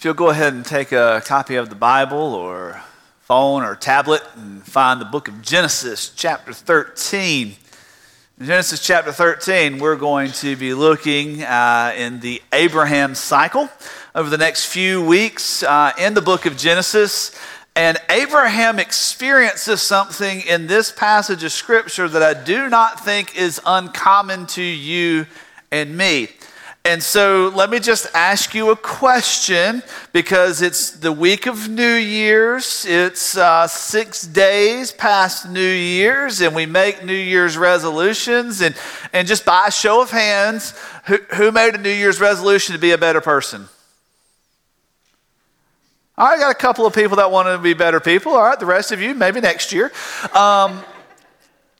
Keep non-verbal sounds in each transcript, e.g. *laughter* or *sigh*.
If you'll go ahead and take a copy of the Bible or phone or tablet and find the book of Genesis, chapter 13. In Genesis chapter 13, we're going to be looking uh, in the Abraham cycle over the next few weeks uh, in the book of Genesis. And Abraham experiences something in this passage of scripture that I do not think is uncommon to you and me. And so let me just ask you a question because it's the week of New Year's. It's uh, six days past New Year's, and we make New Year's resolutions. And, and just by a show of hands, who, who made a New Year's resolution to be a better person? I got a couple of people that want to be better people. All right, the rest of you, maybe next year. Um,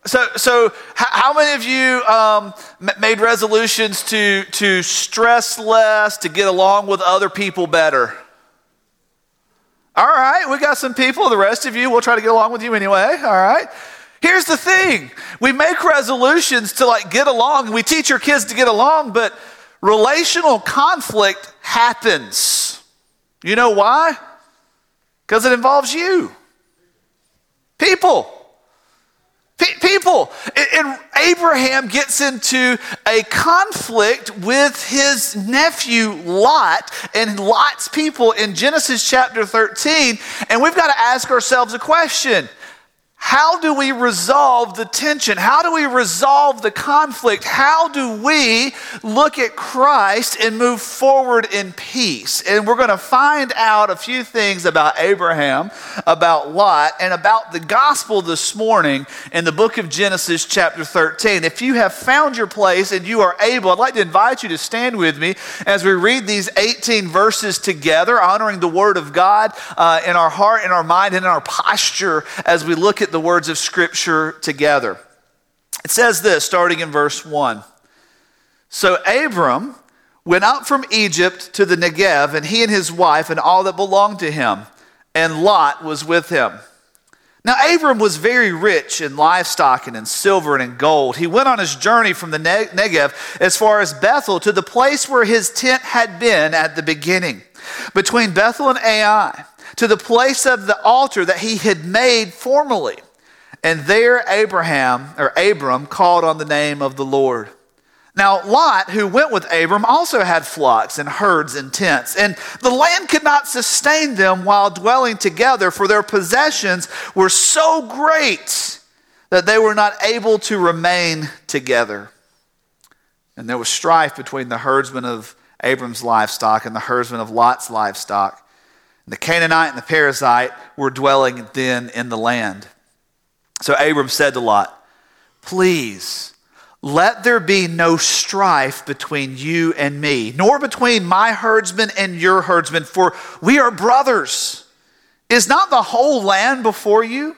so, so how many of you um, made resolutions to, to stress less, to get along with other people better? All right, we got some people. The rest of you, we'll try to get along with you anyway. All right. Here's the thing we make resolutions to like get along, we teach our kids to get along, but relational conflict happens. You know why? Because it involves you. People people. And Abraham gets into a conflict with his nephew Lot and Lot's people in Genesis chapter 13. And we've got to ask ourselves a question how do we resolve the tension? How do we resolve the conflict? How do we look at Christ and move forward in peace? And we're going to find out a few things about Abraham, about Lot, and about the gospel this morning in the book of Genesis, chapter 13. If you have found your place and you are able, I'd like to invite you to stand with me as we read these 18 verses together, honoring the word of God uh, in our heart, in our mind, and in our posture as we look at the words of Scripture together. It says this, starting in verse 1. So Abram went out from Egypt to the Negev, and he and his wife and all that belonged to him, and Lot was with him. Now, Abram was very rich in livestock and in silver and in gold. He went on his journey from the Negev as far as Bethel to the place where his tent had been at the beginning, between Bethel and Ai to the place of the altar that he had made formerly. And there Abraham, or Abram, called on the name of the Lord. Now, Lot, who went with Abram, also had flocks and herds and tents, and the land could not sustain them while dwelling together, for their possessions were so great that they were not able to remain together. And there was strife between the herdsmen of Abram's livestock and the herdsmen of Lot's livestock. The Canaanite and the Perizzite were dwelling then in the land. So Abram said to Lot, Please, let there be no strife between you and me, nor between my herdsmen and your herdsmen, for we are brothers. Is not the whole land before you?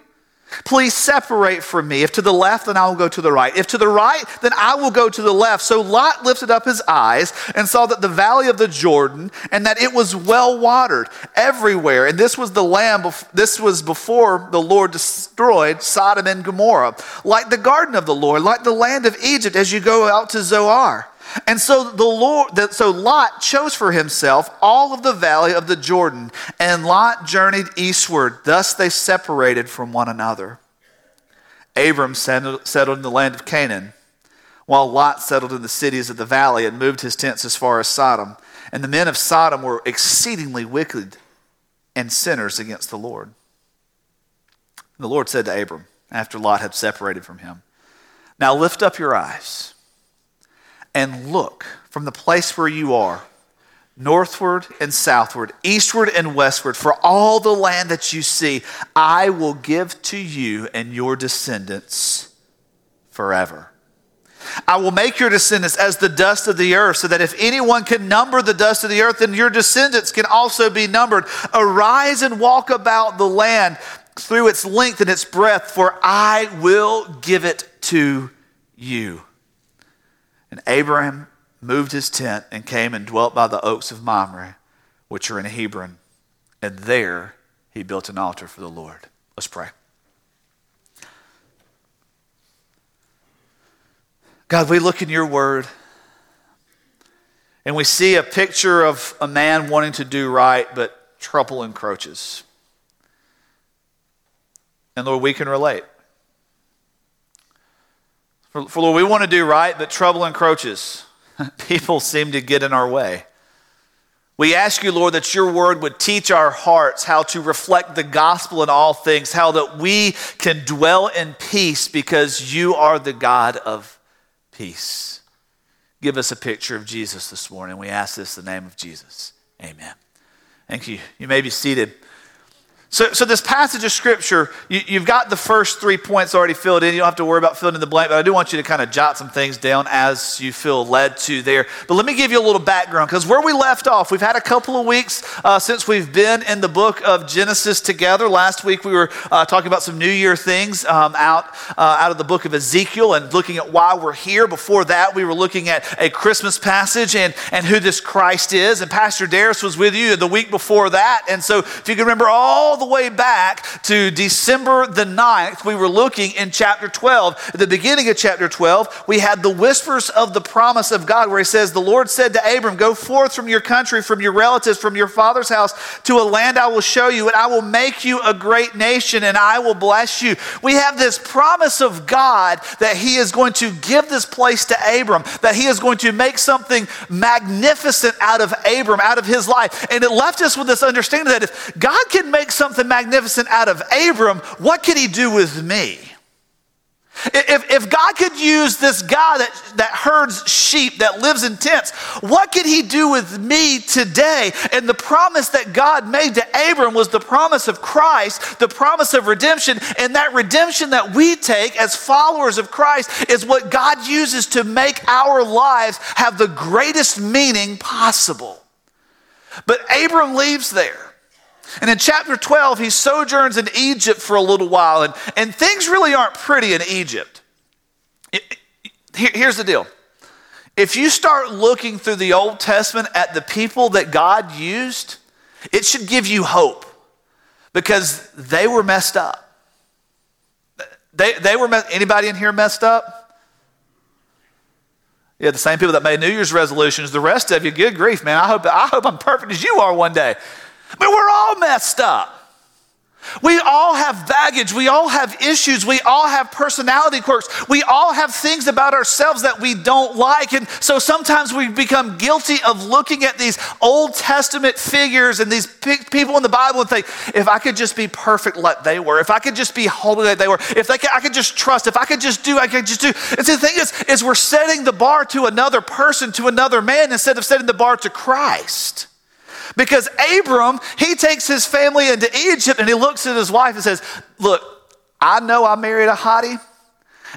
Please separate from me. If to the left, then I will go to the right. If to the right, then I will go to the left. So Lot lifted up his eyes and saw that the valley of the Jordan and that it was well watered everywhere. And this was the land, this was before the Lord destroyed Sodom and Gomorrah, like the garden of the Lord, like the land of Egypt as you go out to Zoar. And so the Lord, so Lot chose for himself all of the valley of the Jordan, and Lot journeyed eastward. Thus they separated from one another. Abram settled in the land of Canaan, while Lot settled in the cities of the valley and moved his tents as far as Sodom. And the men of Sodom were exceedingly wicked and sinners against the Lord. The Lord said to Abram, after Lot had separated from him, Now lift up your eyes and look from the place where you are, northward and southward, eastward and westward, for all the land that you see, I will give to you and your descendants forever. I will make your descendants as the dust of the earth, so that if anyone can number the dust of the earth, then your descendants can also be numbered. Arise and walk about the land through its length and its breadth, for I will give it to you. And Abraham moved his tent and came and dwelt by the oaks of Mamre, which are in Hebron. And there he built an altar for the Lord. Let's pray. God, we look in your word. And we see a picture of a man wanting to do right, but trouble encroaches. And Lord, we can relate. For, for Lord, we want to do right, but trouble encroaches. *laughs* People seem to get in our way. We ask you, Lord, that your word would teach our hearts how to reflect the gospel in all things, how that we can dwell in peace because you are the God of peace. Give us a picture of Jesus this morning. We ask this in the name of Jesus. Amen. Thank you. You may be seated. So, so this passage of scripture, you, have got the first three points already filled in. You don't have to worry about filling in the blank, but I do want you to kind of jot some things down as you feel led to there. But let me give you a little background because where we left off, we've had a couple of weeks uh, since we've been in the book of Genesis together. Last week we were uh, talking about some New Year things um, out, uh, out of the book of Ezekiel and looking at why we're here. Before that, we were looking at a Christmas passage and, and who this Christ is. And Pastor Darius was with you the week before that. And so if you can remember all the way back to December the 9th, we were looking in chapter 12. At the beginning of chapter 12, we had the whispers of the promise of God where he says, The Lord said to Abram, Go forth from your country, from your relatives, from your father's house to a land I will show you, and I will make you a great nation, and I will bless you. We have this promise of God that he is going to give this place to Abram, that he is going to make something magnificent out of Abram, out of his life. And it left us with this understanding that if God can make something magnificent out of Abram, what could he do with me? If, if God could use this guy that, that herds sheep, that lives in tents, what could he do with me today? And the promise that God made to Abram was the promise of Christ, the promise of redemption. And that redemption that we take as followers of Christ is what God uses to make our lives have the greatest meaning possible. But Abram leaves there. And in chapter 12, he sojourns in Egypt for a little while, and, and things really aren't pretty in Egypt. It, here, here's the deal if you start looking through the Old Testament at the people that God used, it should give you hope because they were messed up. They, they were, anybody in here messed up? Yeah, the same people that made New Year's resolutions. The rest of you, good grief, man. I hope, I hope I'm perfect as you are one day. But we're all messed up. We all have baggage. We all have issues. We all have personality quirks. We all have things about ourselves that we don't like. And so sometimes we become guilty of looking at these Old Testament figures and these people in the Bible and think, if I could just be perfect like they were, if I could just be holy like they were, if could, I could just trust, if I could just do, I could just do. And so the thing is, is we're setting the bar to another person, to another man, instead of setting the bar to Christ. Because Abram, he takes his family into Egypt and he looks at his wife and says, Look, I know I married a hottie.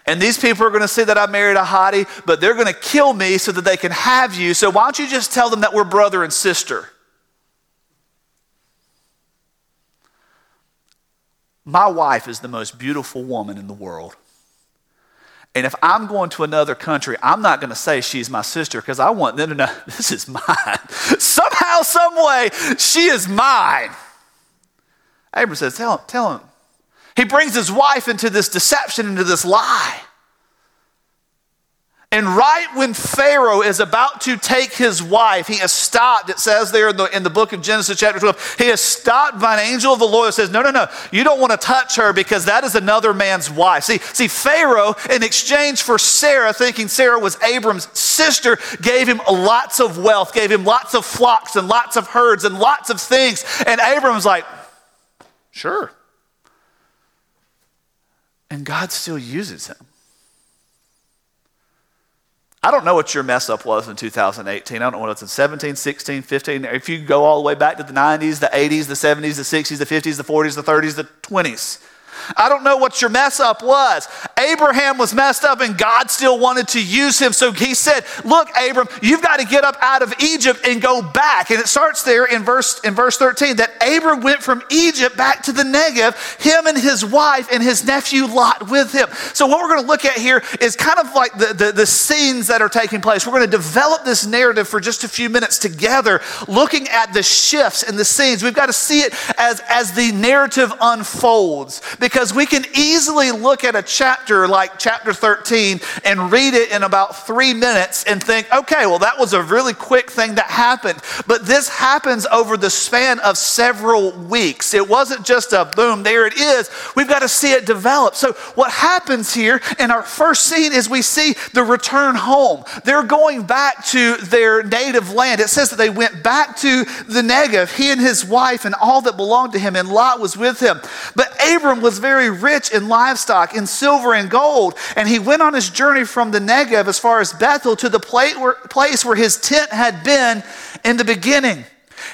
And these people are going to say that I married a hottie, but they're going to kill me so that they can have you. So why don't you just tell them that we're brother and sister? My wife is the most beautiful woman in the world. And if I'm going to another country, I'm not going to say she's my sister because I want them to know *laughs* this is mine. Somehow, some way, she is mine. Abram says, tell tell him. He brings his wife into this deception, into this lie. And right when Pharaoh is about to take his wife, he is stopped. It says there in the, in the book of Genesis, chapter 12, he is stopped by an angel of the Lord that says, No, no, no, you don't want to touch her because that is another man's wife. See, see, Pharaoh, in exchange for Sarah, thinking Sarah was Abram's sister, gave him lots of wealth, gave him lots of flocks and lots of herds and lots of things. And Abram's like, Sure. And God still uses him. I don't know what your mess up was in 2018. I don't know what it's in 17, 16, 15. If you go all the way back to the 90s, the 80s, the 70s, the 60s, the 50s, the 40s, the 30s, the 20s. I don't know what your mess up was. Abraham was messed up and God still wanted to use him. So he said, Look, Abram, you've got to get up out of Egypt and go back. And it starts there in verse, in verse 13 that Abram went from Egypt back to the Negev, him and his wife and his nephew Lot with him. So what we're going to look at here is kind of like the, the, the scenes that are taking place. We're going to develop this narrative for just a few minutes together, looking at the shifts and the scenes. We've got to see it as, as the narrative unfolds because we can easily look at a chapter like chapter 13 and read it in about three minutes and think, okay, well, that was a really quick thing that happened. But this happens over the span of several weeks. It wasn't just a boom, there it is. We've got to see it develop. So, what happens here in our first scene is we see the return home. They're going back to their native land. It says that they went back to the Negev, he and his wife and all that belonged to him, and Lot was with him. But Abram was very rich in livestock, in silver and gold, and he went on his journey from the Negev as far as Bethel to the place where his tent had been in the beginning.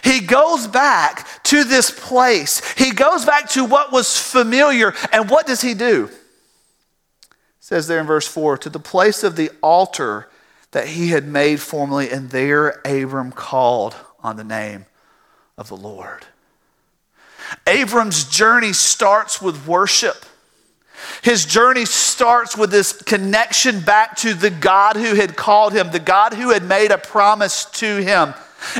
He goes back to this place. He goes back to what was familiar. And what does he do? It says there in verse 4 to the place of the altar that he had made formerly, and there Abram called on the name of the Lord. Abram's journey starts with worship. His journey starts with this connection back to the God who had called him, the God who had made a promise to him.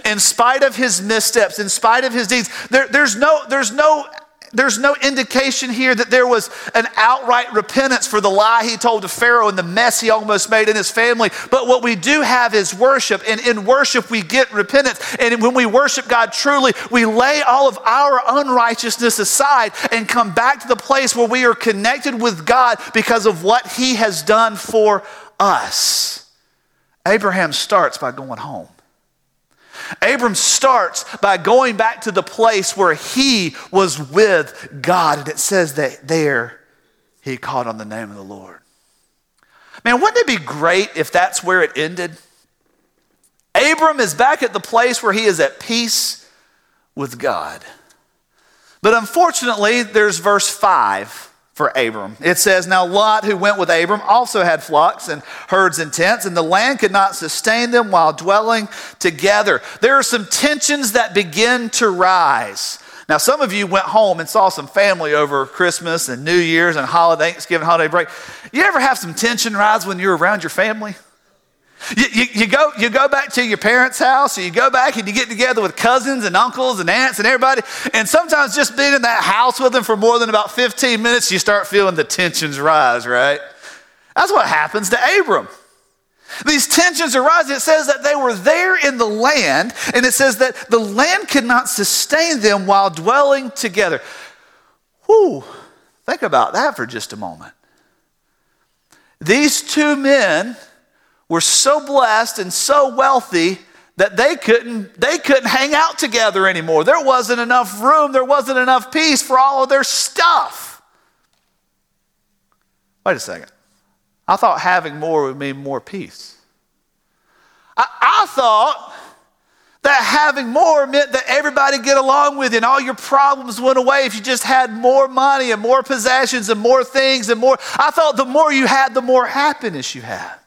In spite of his missteps, in spite of his deeds, there, there's, no, there's no there's no indication here that there was an outright repentance for the lie he told to Pharaoh and the mess he almost made in his family. But what we do have is worship. And in worship, we get repentance. And when we worship God truly, we lay all of our unrighteousness aside and come back to the place where we are connected with God because of what he has done for us. Abraham starts by going home. Abram starts by going back to the place where he was with God. And it says that there he called on the name of the Lord. Man, wouldn't it be great if that's where it ended? Abram is back at the place where he is at peace with God. But unfortunately, there's verse 5 for Abram. It says, Now Lot, who went with Abram, also had flocks and herds and tents, and the land could not sustain them while dwelling together. There are some tensions that begin to rise. Now, some of you went home and saw some family over Christmas and New Year's and holiday, Thanksgiving holiday break. You ever have some tension rise when you're around your family? You, you, you, go, you go back to your parents' house, or you go back and you get together with cousins and uncles and aunts and everybody. And sometimes just being in that house with them for more than about 15 minutes, you start feeling the tensions rise, right? That's what happens to Abram. These tensions arise. It says that they were there in the land, and it says that the land could not sustain them while dwelling together. Whew, think about that for just a moment. These two men were so blessed and so wealthy that they couldn't, they couldn't hang out together anymore. There wasn't enough room, there wasn't enough peace for all of their stuff. Wait a second. I thought having more would mean more peace. I, I thought that having more meant that everybody get along with you and all your problems went away if you just had more money and more possessions and more things and more. I thought the more you had, the more happiness you had.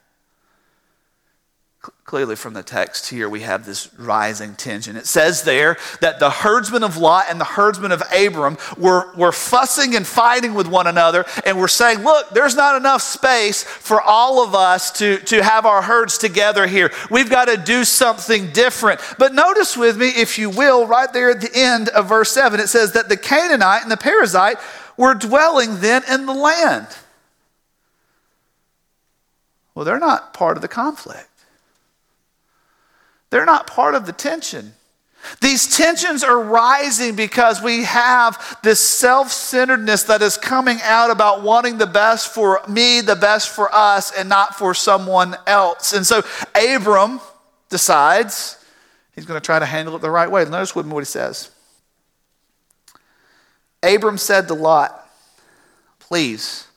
Clearly, from the text here, we have this rising tension. It says there that the herdsmen of Lot and the herdsmen of Abram were, were fussing and fighting with one another and were saying, Look, there's not enough space for all of us to, to have our herds together here. We've got to do something different. But notice with me, if you will, right there at the end of verse 7, it says that the Canaanite and the Perizzite were dwelling then in the land. Well, they're not part of the conflict. They're not part of the tension. These tensions are rising because we have this self centeredness that is coming out about wanting the best for me, the best for us, and not for someone else. And so Abram decides he's going to try to handle it the right way. Notice with me what he says. Abram said to Lot, Please,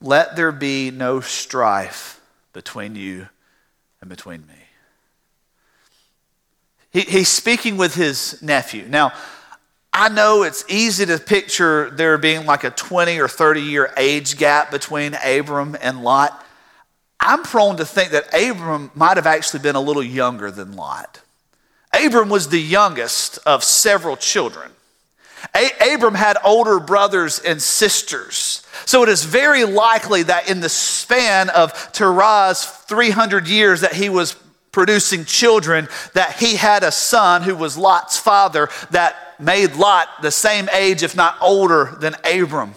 let there be no strife between you and between me. He, he's speaking with his nephew. Now, I know it's easy to picture there being like a 20 or 30 year age gap between Abram and Lot. I'm prone to think that Abram might have actually been a little younger than Lot. Abram was the youngest of several children. A- Abram had older brothers and sisters. So it is very likely that in the span of Terah's 300 years that he was producing children that he had a son who was Lot's father that made Lot the same age, if not older, than Abram.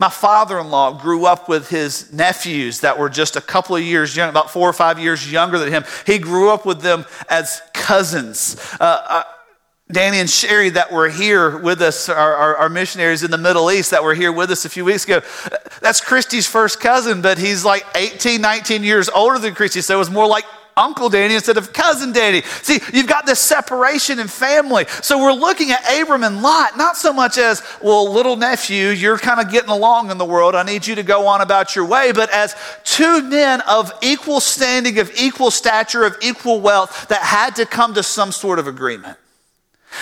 My father in law grew up with his nephews that were just a couple of years young, about four or five years younger than him. He grew up with them as cousins. Uh, uh, Danny and Sherry that were here with us, our, our, our, missionaries in the Middle East that were here with us a few weeks ago. That's Christy's first cousin, but he's like 18, 19 years older than Christy, so it was more like Uncle Danny instead of Cousin Danny. See, you've got this separation in family. So we're looking at Abram and Lot, not so much as, well, little nephew, you're kind of getting along in the world. I need you to go on about your way, but as two men of equal standing, of equal stature, of equal wealth that had to come to some sort of agreement.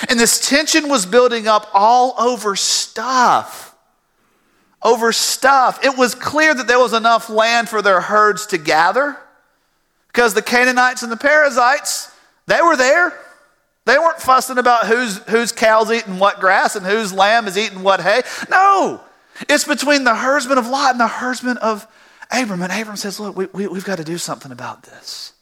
And this tension was building up all over stuff. Over stuff. It was clear that there was enough land for their herds to gather because the Canaanites and the Perizzites, they were there. They weren't fussing about whose, whose cow's eating what grass and whose lamb is eating what hay. No, it's between the herdsman of Lot and the herdsman of Abram. And Abram says, Look, we, we, we've got to do something about this.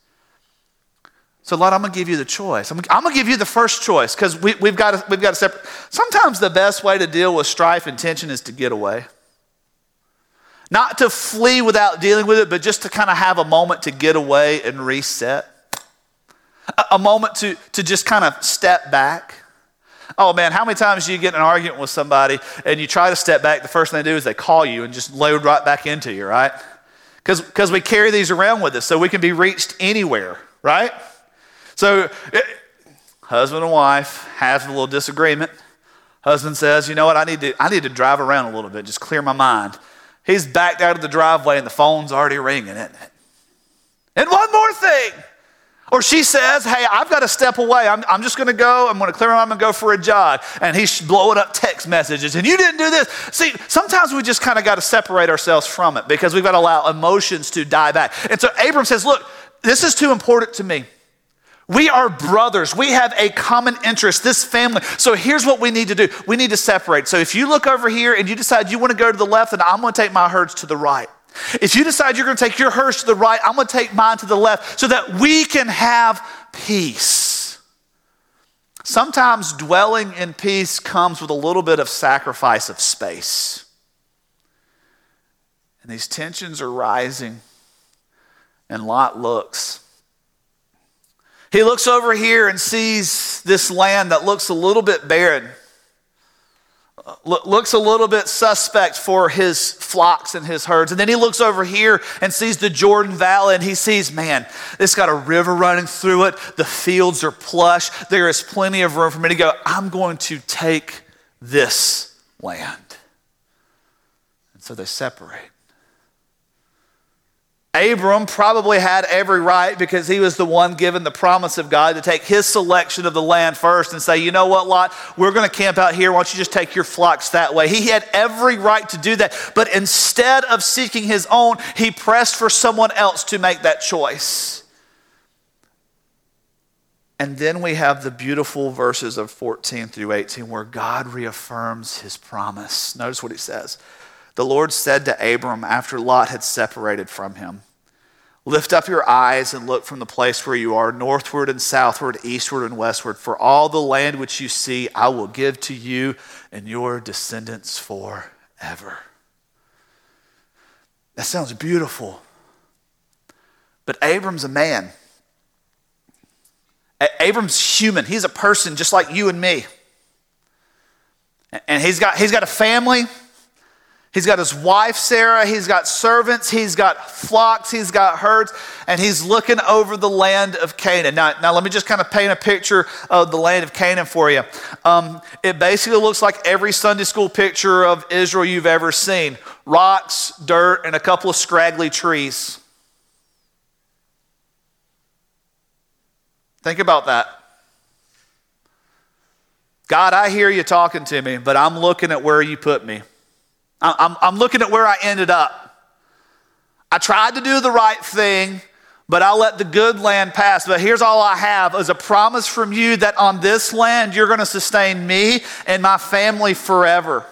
So, Lot, I'm going to give you the choice. I'm, I'm going to give you the first choice because we, we've, got we've got to separate. Sometimes the best way to deal with strife and tension is to get away. Not to flee without dealing with it, but just to kind of have a moment to get away and reset. A, a moment to, to just kind of step back. Oh man, how many times do you get in an argument with somebody and you try to step back? The first thing they do is they call you and just load right back into you, right? Because we carry these around with us so we can be reached anywhere, right? So, it, husband and wife have a little disagreement. Husband says, You know what? I need, to, I need to drive around a little bit, just clear my mind. He's backed out of the driveway and the phone's already ringing, isn't it? And one more thing. Or she says, Hey, I've got to step away. I'm, I'm just going to go. I'm going to clear my mind and go for a jog. And he's blowing up text messages. And you didn't do this. See, sometimes we just kind of got to separate ourselves from it because we've got to allow emotions to die back. And so Abram says, Look, this is too important to me. We are brothers. We have a common interest, this family. So here's what we need to do we need to separate. So if you look over here and you decide you want to go to the left, then I'm going to take my herds to the right. If you decide you're going to take your herds to the right, I'm going to take mine to the left so that we can have peace. Sometimes dwelling in peace comes with a little bit of sacrifice of space. And these tensions are rising, and Lot looks he looks over here and sees this land that looks a little bit barren, looks a little bit suspect for his flocks and his herds. And then he looks over here and sees the Jordan Valley and he sees, man, it's got a river running through it. The fields are plush. There is plenty of room for me to go. I'm going to take this land. And so they separate. Abram probably had every right because he was the one given the promise of God to take his selection of the land first and say, you know what, Lot, we're going to camp out here. Why don't you just take your flocks that way? He had every right to do that. But instead of seeking his own, he pressed for someone else to make that choice. And then we have the beautiful verses of 14 through 18 where God reaffirms his promise. Notice what he says. The Lord said to Abram after Lot had separated from him, Lift up your eyes and look from the place where you are, northward and southward, eastward and westward. For all the land which you see, I will give to you and your descendants forever. That sounds beautiful. But Abram's a man. Abram's human. He's a person just like you and me. And he's got, he's got a family. He's got his wife, Sarah. He's got servants. He's got flocks. He's got herds. And he's looking over the land of Canaan. Now, now let me just kind of paint a picture of the land of Canaan for you. Um, it basically looks like every Sunday school picture of Israel you've ever seen rocks, dirt, and a couple of scraggly trees. Think about that. God, I hear you talking to me, but I'm looking at where you put me. I'm, I'm looking at where I ended up. I tried to do the right thing, but I let the good land pass. But here's all I have is a promise from you that on this land you're going to sustain me and my family forever.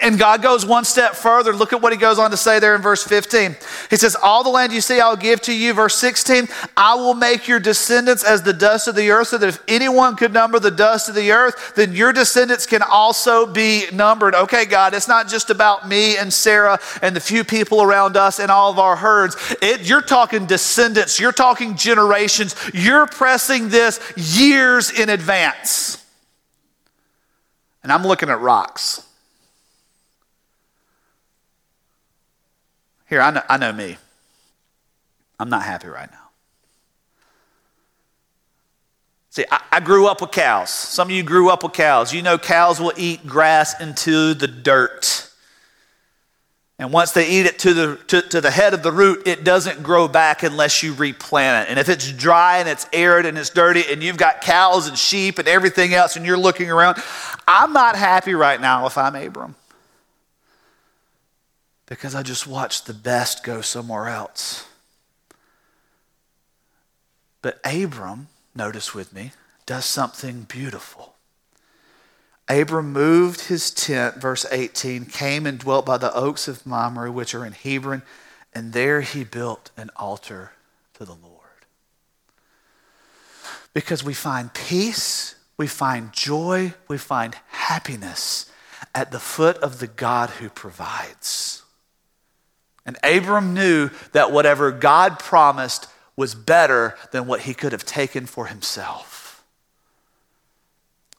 And God goes one step further. Look at what he goes on to say there in verse 15. He says, All the land you see, I'll give to you. Verse 16, I will make your descendants as the dust of the earth, so that if anyone could number the dust of the earth, then your descendants can also be numbered. Okay, God, it's not just about me and Sarah and the few people around us and all of our herds. It, you're talking descendants, you're talking generations. You're pressing this years in advance. And I'm looking at rocks. Here, I know, I know me. I'm not happy right now. See, I, I, grew up with cows. Some of you grew up with cows. You know, cows will eat grass into the dirt. And once they eat it to the, to, to the head of the root, it doesn't grow back unless you replant it. And if it's dry and it's arid and it's dirty and you've got cows and sheep and everything else and you're looking around, I'm not happy right now if I'm Abram because I just watched the best go somewhere else. But Abram, notice with me, does something beautiful. Abram moved his tent, verse 18, came and dwelt by the oaks of Mamre, which are in Hebron, and there he built an altar to the Lord. Because we find peace, we find joy, we find happiness at the foot of the God who provides. And Abram knew that whatever God promised was better than what he could have taken for himself.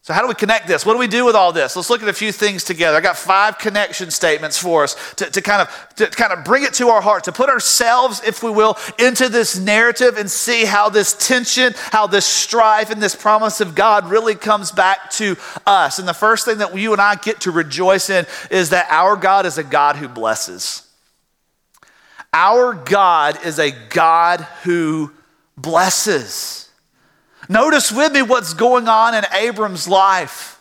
So, how do we connect this? What do we do with all this? Let's look at a few things together. I got five connection statements for us to, to, kind of, to kind of bring it to our heart, to put ourselves, if we will, into this narrative and see how this tension, how this strife, and this promise of God really comes back to us. And the first thing that you and I get to rejoice in is that our God is a God who blesses. Our God is a God who blesses. Notice with me what's going on in Abram's life.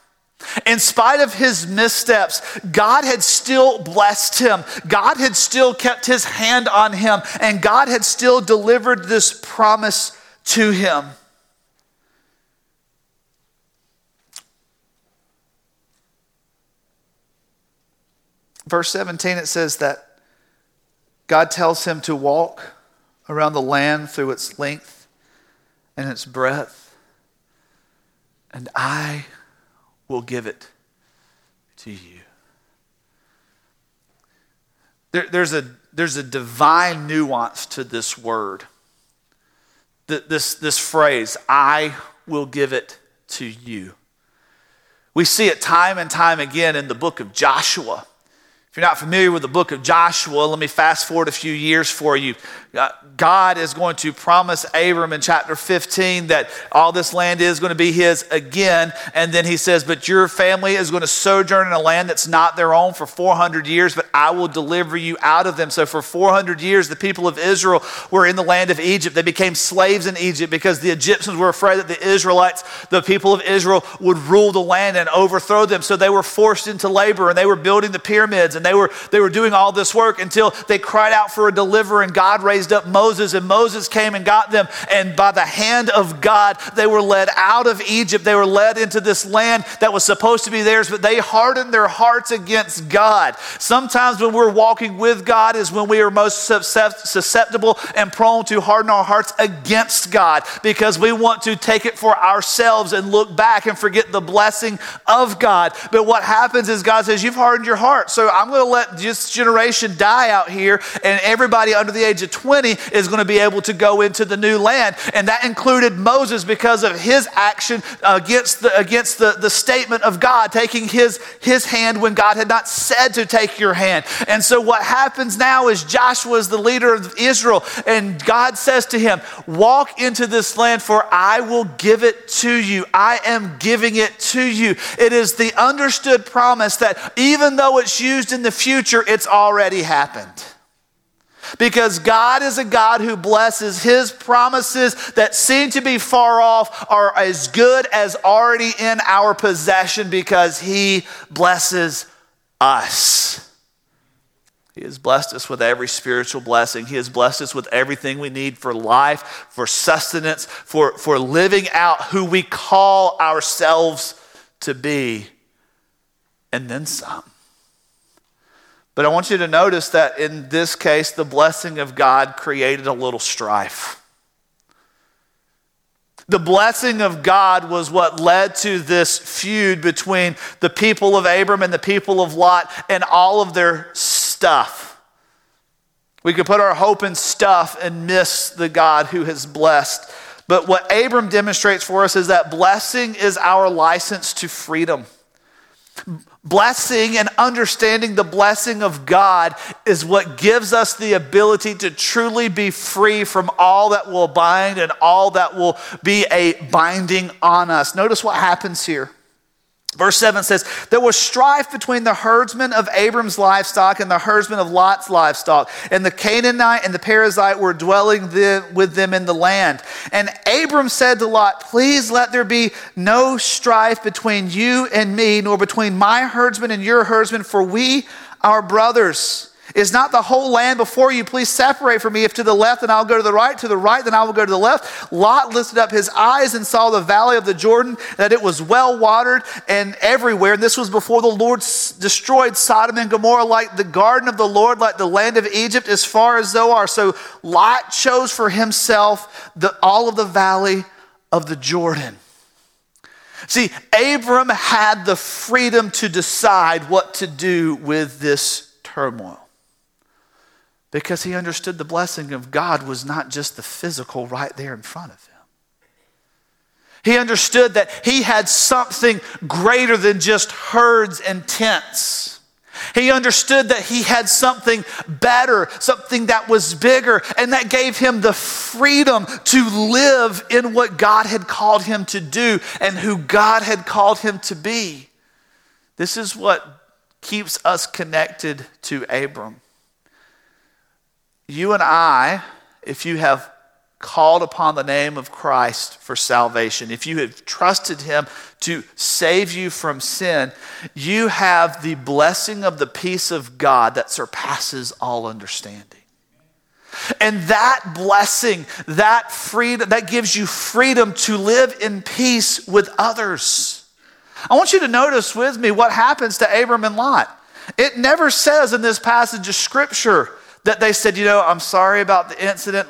In spite of his missteps, God had still blessed him. God had still kept his hand on him, and God had still delivered this promise to him. Verse 17, it says that God tells him to walk around the land through its length and its breadth, and I will give it to you. There, there's, a, there's a divine nuance to this word. This, this phrase, I will give it to you. We see it time and time again in the book of Joshua. If you're not familiar with the book of Joshua, let me fast forward a few years for you. Uh, God is going to promise Abram in chapter 15 that all this land is going to be his again. And then he says, But your family is going to sojourn in a land that's not their own for 400 years, but I will deliver you out of them. So for 400 years, the people of Israel were in the land of Egypt. They became slaves in Egypt because the Egyptians were afraid that the Israelites, the people of Israel, would rule the land and overthrow them. So they were forced into labor and they were building the pyramids and they were, they were doing all this work until they cried out for a deliverer and God raised up Moses Moses, and Moses came and got them. And by the hand of God, they were led out of Egypt. They were led into this land that was supposed to be theirs, but they hardened their hearts against God. Sometimes when we're walking with God is when we are most susceptible and prone to harden our hearts against God because we want to take it for ourselves and look back and forget the blessing of God. But what happens is God says, You've hardened your heart. So I'm going to let this generation die out here, and everybody under the age of 20 is going to be able to go into the new land. And that included Moses because of his action against the, against the, the statement of God, taking his, his hand when God had not said to take your hand. And so what happens now is Joshua is the leader of Israel, and God says to him, Walk into this land, for I will give it to you. I am giving it to you. It is the understood promise that even though it's used in the future, it's already happened. Because God is a God who blesses. His promises that seem to be far off are as good as already in our possession because He blesses us. He has blessed us with every spiritual blessing. He has blessed us with everything we need for life, for sustenance, for, for living out who we call ourselves to be, and then some. But I want you to notice that in this case, the blessing of God created a little strife. The blessing of God was what led to this feud between the people of Abram and the people of Lot and all of their stuff. We could put our hope in stuff and miss the God who has blessed. But what Abram demonstrates for us is that blessing is our license to freedom. Blessing and understanding the blessing of God is what gives us the ability to truly be free from all that will bind and all that will be a binding on us. Notice what happens here. Verse 7 says, There was strife between the herdsmen of Abram's livestock and the herdsmen of Lot's livestock. And the Canaanite and the Perizzite were dwelling with them in the land. And Abram said to Lot, Please let there be no strife between you and me, nor between my herdsmen and your herdsmen, for we are brothers. Is not the whole land before you? Please separate from me. If to the left, then I'll go to the right. To the right, then I will go to the left. Lot lifted up his eyes and saw the valley of the Jordan, that it was well watered and everywhere. And this was before the Lord destroyed Sodom and Gomorrah, like the garden of the Lord, like the land of Egypt, as far as Zoar. So Lot chose for himself the, all of the valley of the Jordan. See, Abram had the freedom to decide what to do with this turmoil because he understood the blessing of God was not just the physical right there in front of him. He understood that he had something greater than just herds and tents. He understood that he had something better, something that was bigger, and that gave him the freedom to live in what God had called him to do and who God had called him to be. This is what keeps us connected to Abram you and I, if you have called upon the name of Christ for salvation, if you have trusted Him to save you from sin, you have the blessing of the peace of God that surpasses all understanding. And that blessing, that freedom, that gives you freedom to live in peace with others. I want you to notice with me what happens to Abram and Lot. It never says in this passage of scripture that they said, you know, I'm sorry about the incident.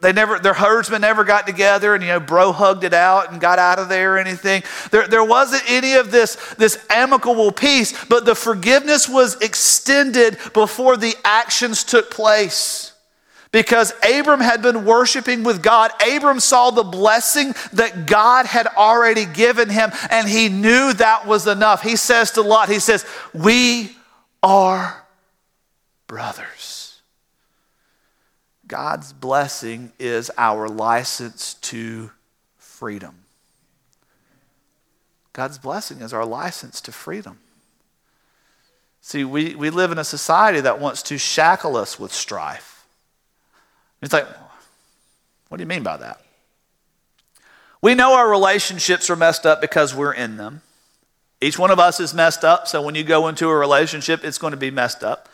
They never, their herdsmen never got together and, you know, bro hugged it out and got out of there or anything. There, there wasn't any of this, this amicable peace, but the forgiveness was extended before the actions took place. Because Abram had been worshiping with God. Abram saw the blessing that God had already given him, and he knew that was enough. He says to Lot, He says, We are brothers. God's blessing is our license to freedom. God's blessing is our license to freedom. See, we, we live in a society that wants to shackle us with strife. It's like, what do you mean by that? We know our relationships are messed up because we're in them. Each one of us is messed up, so when you go into a relationship, it's going to be messed up.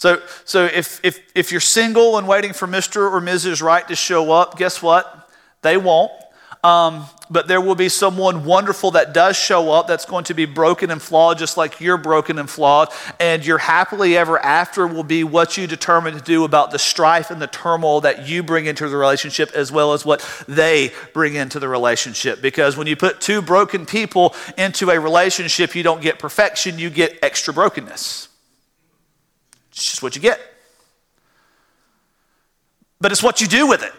So, so if, if, if you're single and waiting for Mr. or Mrs. Right to show up, guess what? They won't. Um, but there will be someone wonderful that does show up that's going to be broken and flawed, just like you're broken and flawed. And your happily ever after will be what you determine to do about the strife and the turmoil that you bring into the relationship, as well as what they bring into the relationship. Because when you put two broken people into a relationship, you don't get perfection, you get extra brokenness. It's just what you get. But it's what you do with it.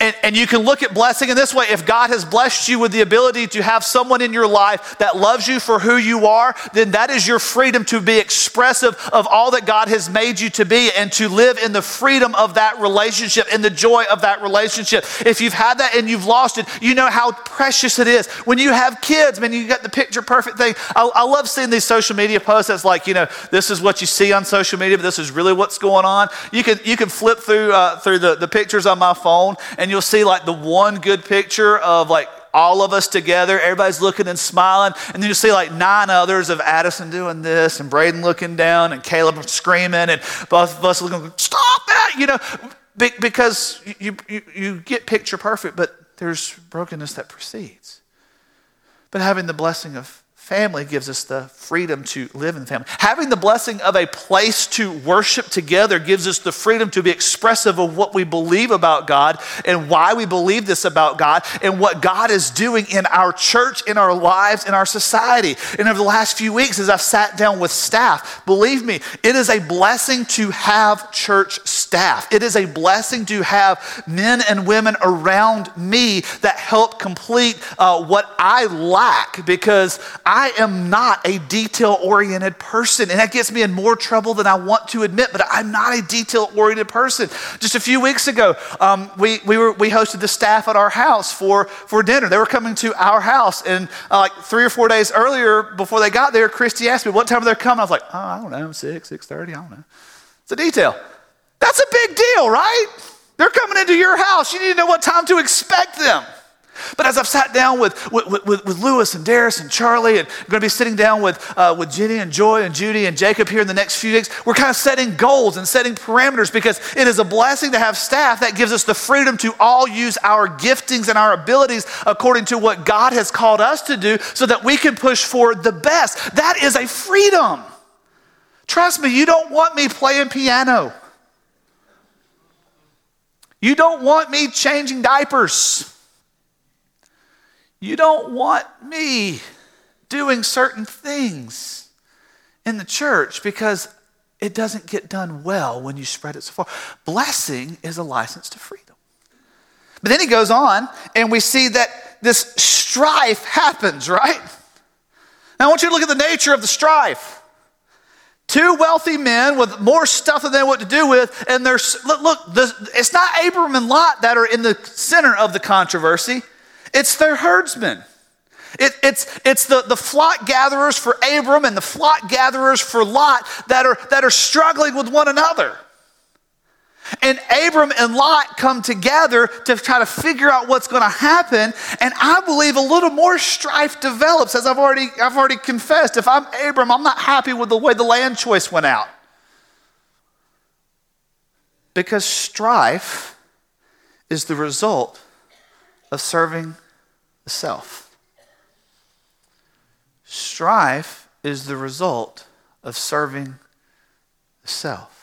And, and you can look at blessing in this way. If God has blessed you with the ability to have someone in your life that loves you for who you are, then that is your freedom to be expressive of all that God has made you to be and to live in the freedom of that relationship and the joy of that relationship. If you've had that and you've lost it, you know how precious it is. When you have kids, man, you got the picture perfect thing. I, I love seeing these social media posts that's like, you know, this is what you see on social media, but this is really what's going on. You can, you can flip through, uh, through the, the pictures on my phone and you'll see like the one good picture of like all of us together, everybody's looking and smiling, and then you see like nine others of Addison doing this, and Braden looking down, and Caleb screaming, and both of us looking, stop that, you know, because you, you, you get picture perfect, but there's brokenness that precedes. But having the blessing of family gives us the freedom to live in family. Having the blessing of a place to worship together gives us the freedom to be expressive of what we believe about God and why we believe this about God and what God is doing in our church, in our lives, in our society. And over the last few weeks, as I've sat down with staff, believe me, it is a blessing to have church staff. It is a blessing to have men and women around me that help complete uh, what I lack because I am not a detail oriented person. And that gets me in more trouble than I want to admit, but I'm not a detail oriented person. Just a few weeks ago, um, we, we, were, we hosted the staff at our house for, for dinner. They were coming to our house, and uh, like three or four days earlier, before they got there, Christy asked me, What time they coming? I was like, Oh, I don't know, 6, 6.30, I don't know. It's a detail. That's a big deal, right? They're coming into your house. You need to know what time to expect them. But as I've sat down with, with, with, with Lewis and Darius and Charlie, and I'm going to be sitting down with, uh, with Jenny and Joy and Judy and Jacob here in the next few days, we're kind of setting goals and setting parameters because it is a blessing to have staff that gives us the freedom to all use our giftings and our abilities according to what God has called us to do so that we can push for the best. That is a freedom. Trust me, you don't want me playing piano. You don't want me changing diapers. You don't want me doing certain things in the church because it doesn't get done well when you spread it so far. Blessing is a license to freedom. But then he goes on, and we see that this strife happens, right? Now, I want you to look at the nature of the strife. Two wealthy men with more stuff than they know what to do with, and there's look, look the, it's not Abram and Lot that are in the center of the controversy. It's their herdsmen. It, it's it's the, the flock gatherers for Abram and the flock gatherers for Lot that are, that are struggling with one another. And Abram and Lot come together to try to figure out what's going to happen. And I believe a little more strife develops, as I've already, I've already confessed. If I'm Abram, I'm not happy with the way the land choice went out. Because strife is the result of serving the self. Strife is the result of serving the self.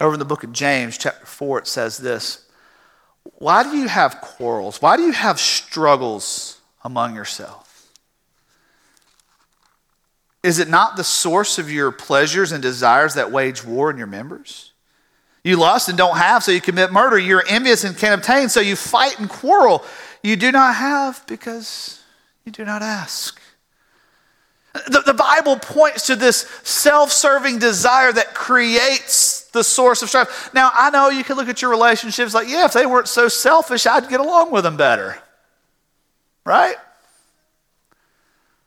Over in the book of James, chapter 4, it says this Why do you have quarrels? Why do you have struggles among yourselves? Is it not the source of your pleasures and desires that wage war in your members? You lust and don't have, so you commit murder. You're envious and can't obtain, so you fight and quarrel. You do not have because you do not ask. The, the Bible points to this self serving desire that creates the source of strife. Now, I know you can look at your relationships like, yeah, if they weren't so selfish, I'd get along with them better. Right?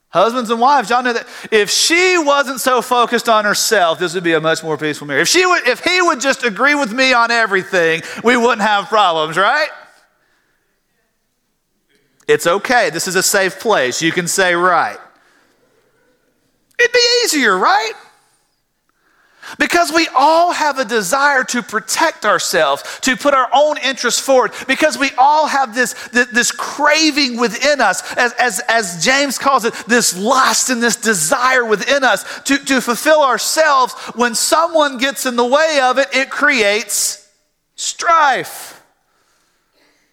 Husbands and wives, y'all know that if she wasn't so focused on herself, this would be a much more peaceful marriage. If, she would, if he would just agree with me on everything, we wouldn't have problems, right? It's okay. This is a safe place. You can say right. It'd be easier, right? Because we all have a desire to protect ourselves, to put our own interests forward, because we all have this, this, this, craving within us, as, as, as James calls it, this lust and this desire within us to, to fulfill ourselves. When someone gets in the way of it, it creates strife.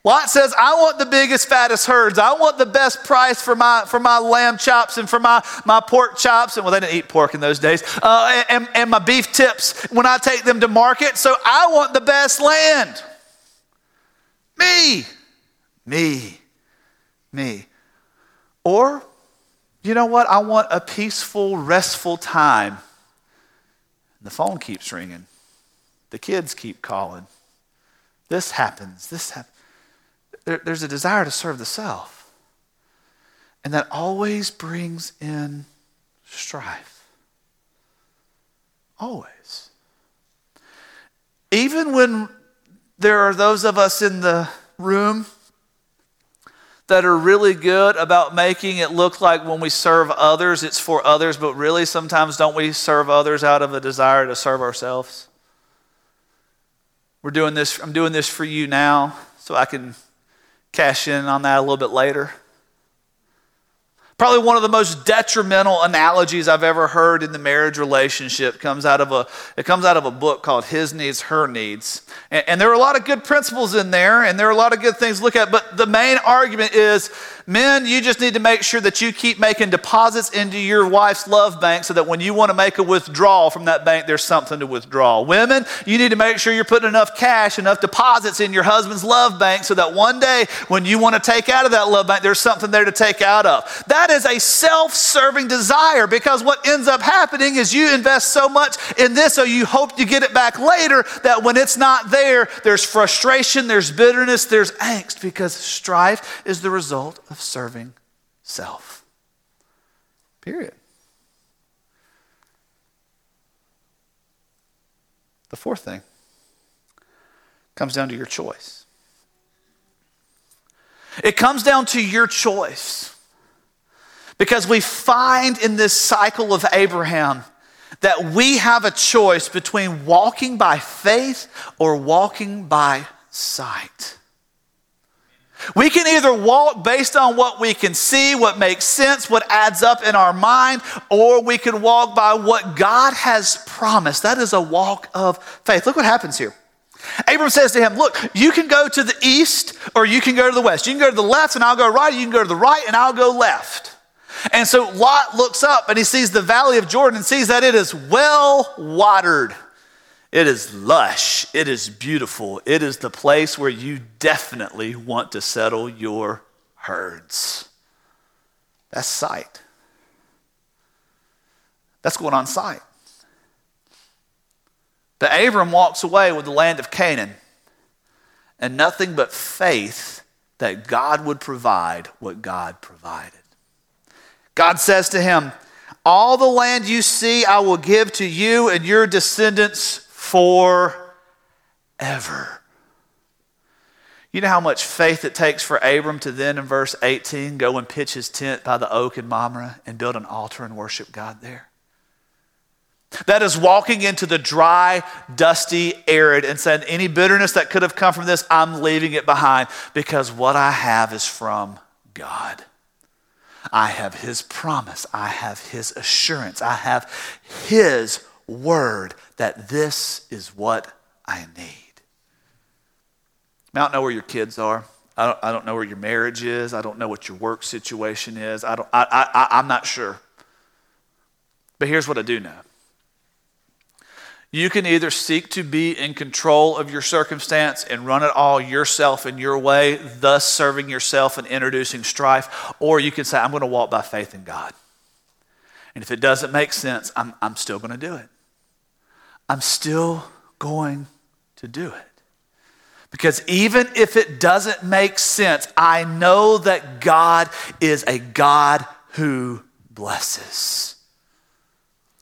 Lot says, I want the biggest, fattest herds. I want the best price for my, for my lamb chops and for my, my pork chops. And well, they didn't eat pork in those days. Uh, and, and my beef tips when I take them to market. So I want the best land. Me, me, me. Or, you know what? I want a peaceful, restful time. The phone keeps ringing. The kids keep calling. This happens. This happens there, there's a desire to serve the self. And that always brings in strife. Always. Even when there are those of us in the room that are really good about making it look like when we serve others, it's for others, but really sometimes don't we serve others out of a desire to serve ourselves? We're doing this, I'm doing this for you now so I can cash in on that a little bit later. Probably one of the most detrimental analogies I've ever heard in the marriage relationship comes out of a, it comes out of a book called His Needs, Her Needs. And, and there are a lot of good principles in there, and there are a lot of good things to look at, but the main argument is Men, you just need to make sure that you keep making deposits into your wife's love bank so that when you want to make a withdrawal from that bank, there's something to withdraw. Women, you need to make sure you're putting enough cash, enough deposits in your husband's love bank so that one day when you want to take out of that love bank, there's something there to take out of. That is a self serving desire because what ends up happening is you invest so much in this so you hope you get it back later that when it's not there, there's frustration, there's bitterness, there's angst because strife is the result of serving self. Period. The fourth thing comes down to your choice. It comes down to your choice. Because we find in this cycle of Abraham that we have a choice between walking by faith or walking by sight. We can either walk based on what we can see, what makes sense, what adds up in our mind, or we can walk by what God has promised. That is a walk of faith. Look what happens here. Abram says to him, Look, you can go to the east or you can go to the west. You can go to the left and I'll go right, you can go to the right and I'll go left. And so Lot looks up and he sees the valley of Jordan and sees that it is well watered. It is lush. It is beautiful. It is the place where you definitely want to settle your herds. That's sight. That's going on sight. But Abram walks away with the land of Canaan and nothing but faith that God would provide what God provided. God says to him, All the land you see, I will give to you and your descendants forever. You know how much faith it takes for Abram to then, in verse 18, go and pitch his tent by the oak in Mamre and build an altar and worship God there? That is walking into the dry, dusty, arid and saying, Any bitterness that could have come from this, I'm leaving it behind because what I have is from God. I have His promise, I have His assurance, I have His word that this is what I need. I don't know where your kids are. I don't, I don't know where your marriage is. I don't know what your work situation is. I don't, I, I, I'm not sure. But here's what I do know you can either seek to be in control of your circumstance and run it all yourself in your way, thus serving yourself and introducing strife, or you can say, I'm going to walk by faith in God. And if it doesn't make sense, I'm, I'm still going to do it. I'm still going to do it. Because even if it doesn't make sense, I know that God is a God who blesses.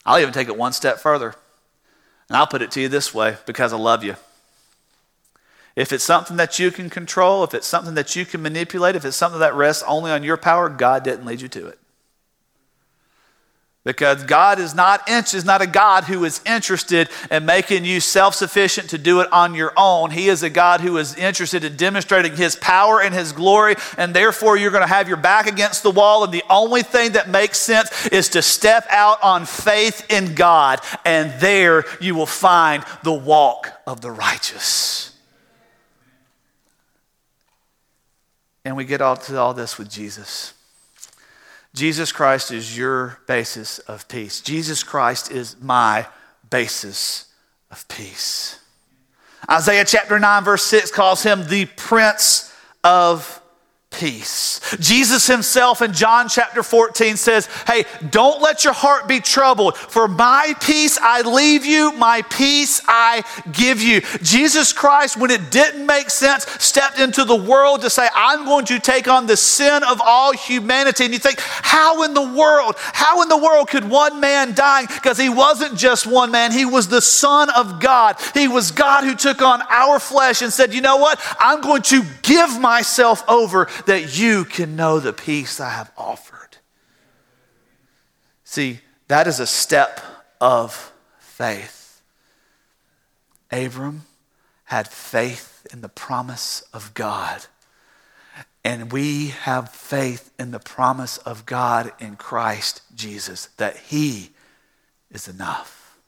I'll even take it one step further. And I'll put it to you this way because I love you. If it's something that you can control, if it's something that you can manipulate, if it's something that rests only on your power, God didn't lead you to it. Because God is not, is not a God who is interested in making you self sufficient to do it on your own. He is a God who is interested in demonstrating His power and His glory, and therefore you're going to have your back against the wall. And the only thing that makes sense is to step out on faith in God, and there you will find the walk of the righteous. And we get all to all this with Jesus. Jesus Christ is your basis of peace. Jesus Christ is my basis of peace. Isaiah chapter 9, verse 6 calls him the Prince of peace. Jesus himself in John chapter 14 says, Hey, don't let your heart be troubled. For my peace I leave you, my peace I give you. Jesus Christ, when it didn't make sense, stepped into the world to say, I'm going to take on the sin of all humanity. And you think, how in the world, how in the world could one man die? Because he wasn't just one man, he was the Son of God. He was God who took on our flesh and said, You know what? I'm going to give myself over that you can know the peace I have offered. See, that is a step of faith. Abram had faith in the promise of God. And we have faith in the promise of God in Christ Jesus that He is enough.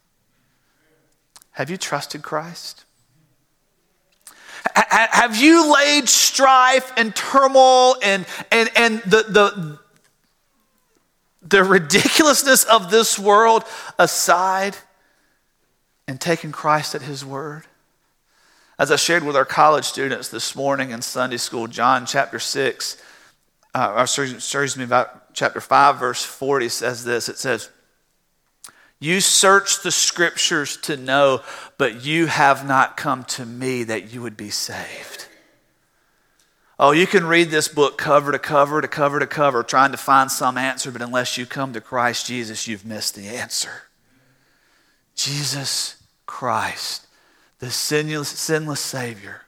Have you trusted Christ? Have you laid strife and turmoil and, and, and the, the, the ridiculousness of this world aside and taken Christ at His word? As I shared with our college students this morning in Sunday school, John chapter 6, uh, or excuse me, about chapter 5, verse 40 says this it says, You search the scriptures to know, but you have not come to me that you would be saved. Oh, you can read this book cover to cover to cover to cover, trying to find some answer, but unless you come to Christ Jesus, you've missed the answer. Jesus Christ the sinless, sinless Savior,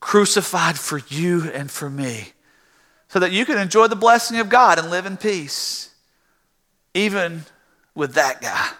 crucified for you and for me, so that you can enjoy the blessing of God and live in peace, even with that guy.